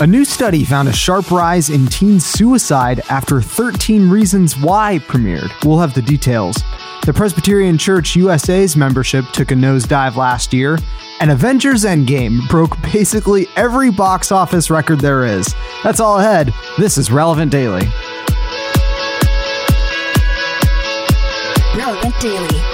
A new study found a sharp rise in teen suicide after 13 Reasons Why premiered. We'll have the details. The Presbyterian Church USA's membership took a nosedive last year, and Avengers Endgame broke basically every box office record there is. That's all ahead. This is Relevant Daily. Relevant Daily.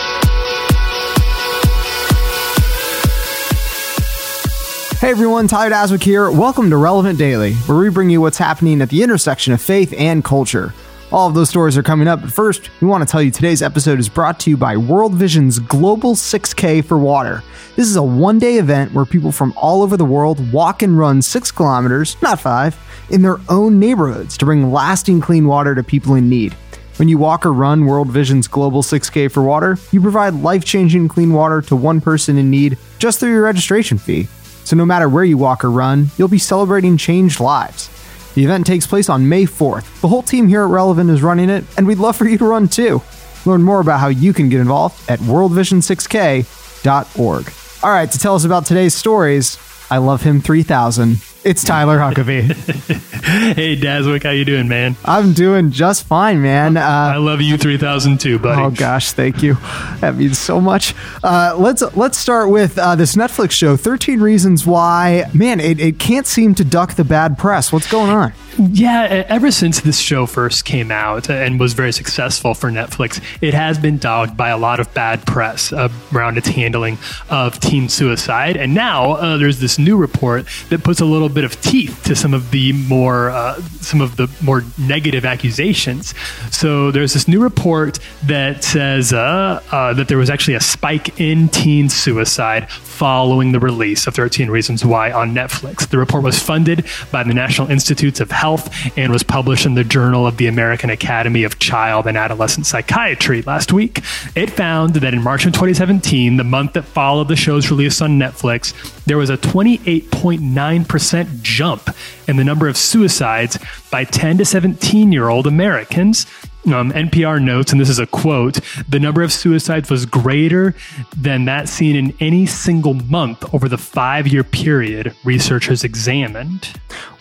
Hey everyone, Tyler Daswick here. Welcome to Relevant Daily, where we bring you what's happening at the intersection of faith and culture. All of those stories are coming up, but first, we want to tell you today's episode is brought to you by World Vision's Global 6K for Water. This is a one day event where people from all over the world walk and run six kilometers, not five, in their own neighborhoods to bring lasting clean water to people in need. When you walk or run World Vision's Global 6K for Water, you provide life changing clean water to one person in need just through your registration fee. So no matter where you walk or run, you'll be celebrating changed lives. The event takes place on May 4th. The whole team here at Relevant is running it, and we'd love for you to run too. Learn more about how you can get involved at worldvision6k.org. All right, to tell us about today's stories, I love him 3000. It's Tyler Huckabee. hey, Daswick, how you doing, man? I'm doing just fine, man. Uh, I love you 3002, buddy. Oh gosh, thank you. That means so much. Uh, let's let's start with uh, this Netflix show, 13 Reasons Why. Man, it, it can't seem to duck the bad press. What's going on? Yeah, ever since this show first came out and was very successful for Netflix, it has been dogged by a lot of bad press around its handling of teen suicide. And now uh, there's this new report that puts a little bit of teeth to some of the more uh, some of the more negative accusations. So there's this new report that says uh, uh that there was actually a spike in teen suicide following the release of 13 Reasons Why on Netflix. The report was funded by the National Institutes of Health and was published in the Journal of the American Academy of Child and Adolescent Psychiatry last week. It found that in March of 2017, the month that followed the show's release on Netflix, there was a 28.9% jump in the number of suicides by 10 to 17 year old Americans um, NPR notes, and this is a quote the number of suicides was greater than that seen in any single month over the five year period researchers examined.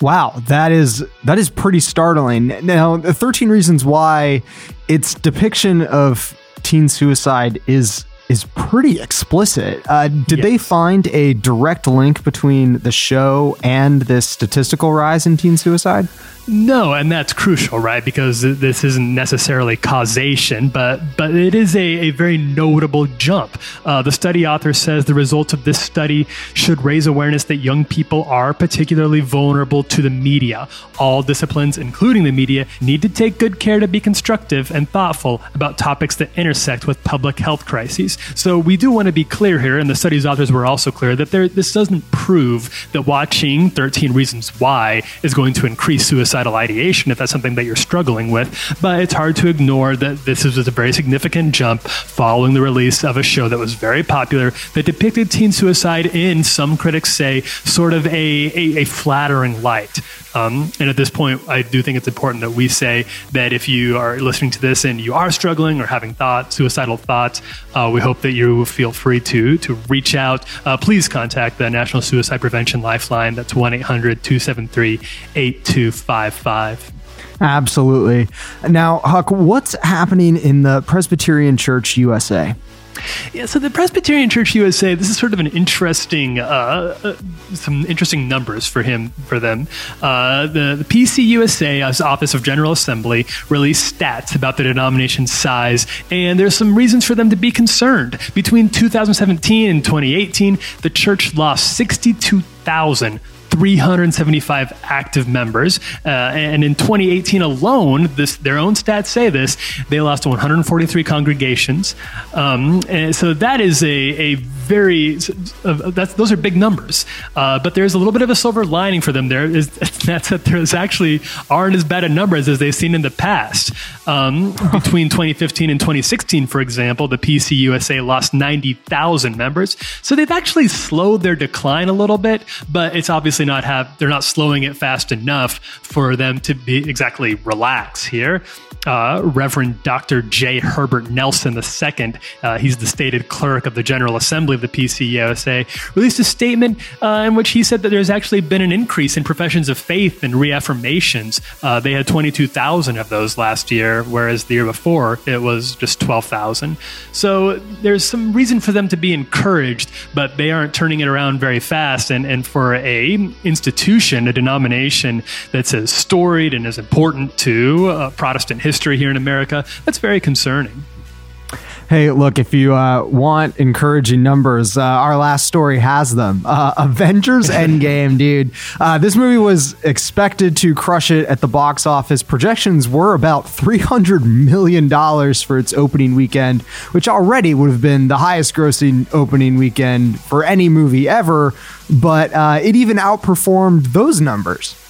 Wow, that is that is pretty startling. Now, the 13 reasons why its depiction of teen suicide is is pretty explicit. Uh, did yes. they find a direct link between the show and this statistical rise in teen suicide? No, and that's crucial, right? Because this isn't necessarily causation, but but it is a, a very notable jump. Uh, the study author says the results of this study should raise awareness that young people are particularly vulnerable to the media. All disciplines, including the media, need to take good care to be constructive and thoughtful about topics that intersect with public health crises. So we do want to be clear here, and the study's authors were also clear that there, this doesn't prove that watching 13 Reasons Why is going to increase suicidal ideation if that's something that you're struggling with. But it's hard to ignore that this is a very significant jump following the release of a show that was very popular that depicted teen suicide in, some critics say, sort of a, a, a flattering light. Um, and at this point, I do think it's important that we say that if you are listening to this and you are struggling or having thoughts, suicidal thoughts, uh, we hope that you feel free to to reach out. Uh, please contact the National Suicide Prevention Lifeline. That's 1 800 273 8255. Absolutely. Now, Huck, what's happening in the Presbyterian Church USA? Yeah, so the Presbyterian Church USA, this is sort of an interesting, uh, uh, some interesting numbers for him, for them. Uh, the, the PCUSA, Office of General Assembly, released stats about the denomination's size, and there's some reasons for them to be concerned. Between 2017 and 2018, the church lost 62,000 375 active members. Uh, and in 2018 alone, this, their own stats say this, they lost 143 congregations. Um, and so that is a, a very, uh, that's, those are big numbers. Uh, but there's a little bit of a silver lining for them there, is that's that there's actually aren't as bad a numbers as they've seen in the past. Um, between 2015 and 2016, for example, the PCUSA lost 90,000 members. So they've actually slowed their decline a little bit, but it's obviously not have they're not slowing it fast enough for them to be exactly relax here. Uh, Reverend Dr. J. Herbert Nelson II. Uh, he's the stated clerk of the General Assembly believe the PCUSA, released a statement uh, in which he said that there's actually been an increase in professions of faith and reaffirmations. Uh, they had 22,000 of those last year, whereas the year before it was just 12,000. So there's some reason for them to be encouraged, but they aren't turning it around very fast. And, and for a institution, a denomination that's as storied and as important to uh, Protestant history here in America, that's very concerning. Hey, look, if you uh, want encouraging numbers, uh, our last story has them. Uh, Avengers Endgame, dude. Uh, this movie was expected to crush it at the box office. Projections were about $300 million for its opening weekend, which already would have been the highest grossing opening weekend for any movie ever, but uh, it even outperformed those numbers.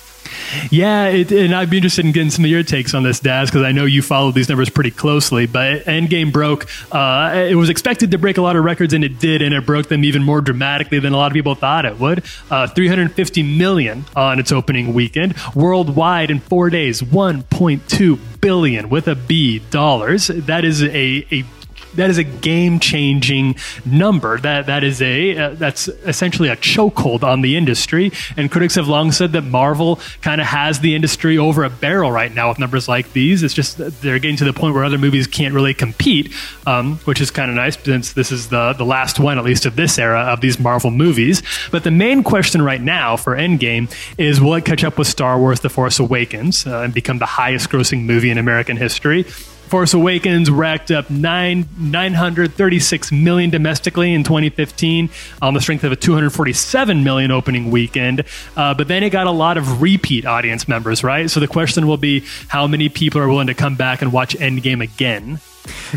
Yeah, it, and I'd be interested in getting some of your takes on this, Daz, because I know you follow these numbers pretty closely. But Endgame broke. Uh, it was expected to break a lot of records, and it did, and it broke them even more dramatically than a lot of people thought it would. Uh, 350 million on its opening weekend worldwide in four days. 1.2 billion with a B dollars. That is a, a that is a game changing number. That that is a uh, that's essentially a chokehold on the industry. And critics have long said that Marvel kind of has the industry over a barrel right now with numbers like these. It's just they're getting to the point where other movies can't really compete, um, which is kind of nice since this is the the last one, at least of this era of these Marvel movies. But the main question right now for Endgame is will it catch up with Star Wars: The Force Awakens uh, and become the highest grossing movie in American history? Force Awakens racked up nine 936 million domestically in 2015 on the strength of a 247 million opening weekend. Uh, but then it got a lot of repeat audience members, right? So the question will be how many people are willing to come back and watch Endgame again?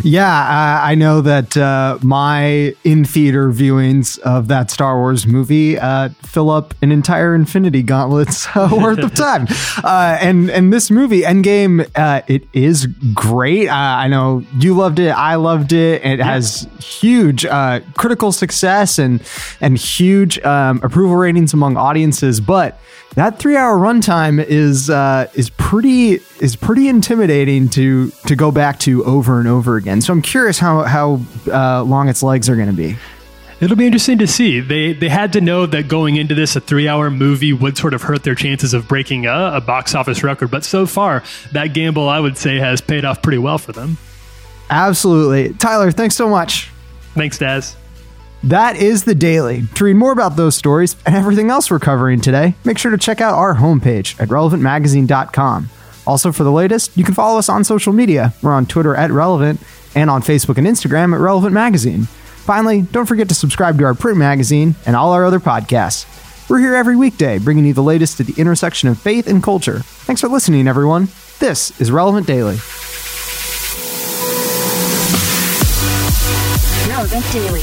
Yeah, I, I know that uh, my in theater viewings of that Star Wars movie uh, fill up an entire Infinity Gauntlet's uh, worth of time. Uh, and and this movie, Endgame, uh, it is great. Uh, I know you loved it. I loved it. It has huge critical success and and huge um, approval ratings among audiences, but that three hour runtime is uh, is pretty is pretty intimidating to to go back to over and over again. So I'm curious how how uh, long its legs are going to be. It'll be interesting to see. They they had to know that going into this, a three hour movie would sort of hurt their chances of breaking a, a box office record. But so far, that gamble I would say has paid off pretty well for them. Absolutely, Tyler. Thanks so much. Thanks, Daz. That is the daily. To read more about those stories and everything else we're covering today, make sure to check out our homepage at relevantmagazine.com. Also, for the latest, you can follow us on social media. We're on Twitter at Relevant and on Facebook and Instagram at Relevant Magazine. Finally, don't forget to subscribe to our print magazine and all our other podcasts. We're here every weekday bringing you the latest at the intersection of faith and culture. Thanks for listening, everyone. This is Relevant Daily. Relevant Daily.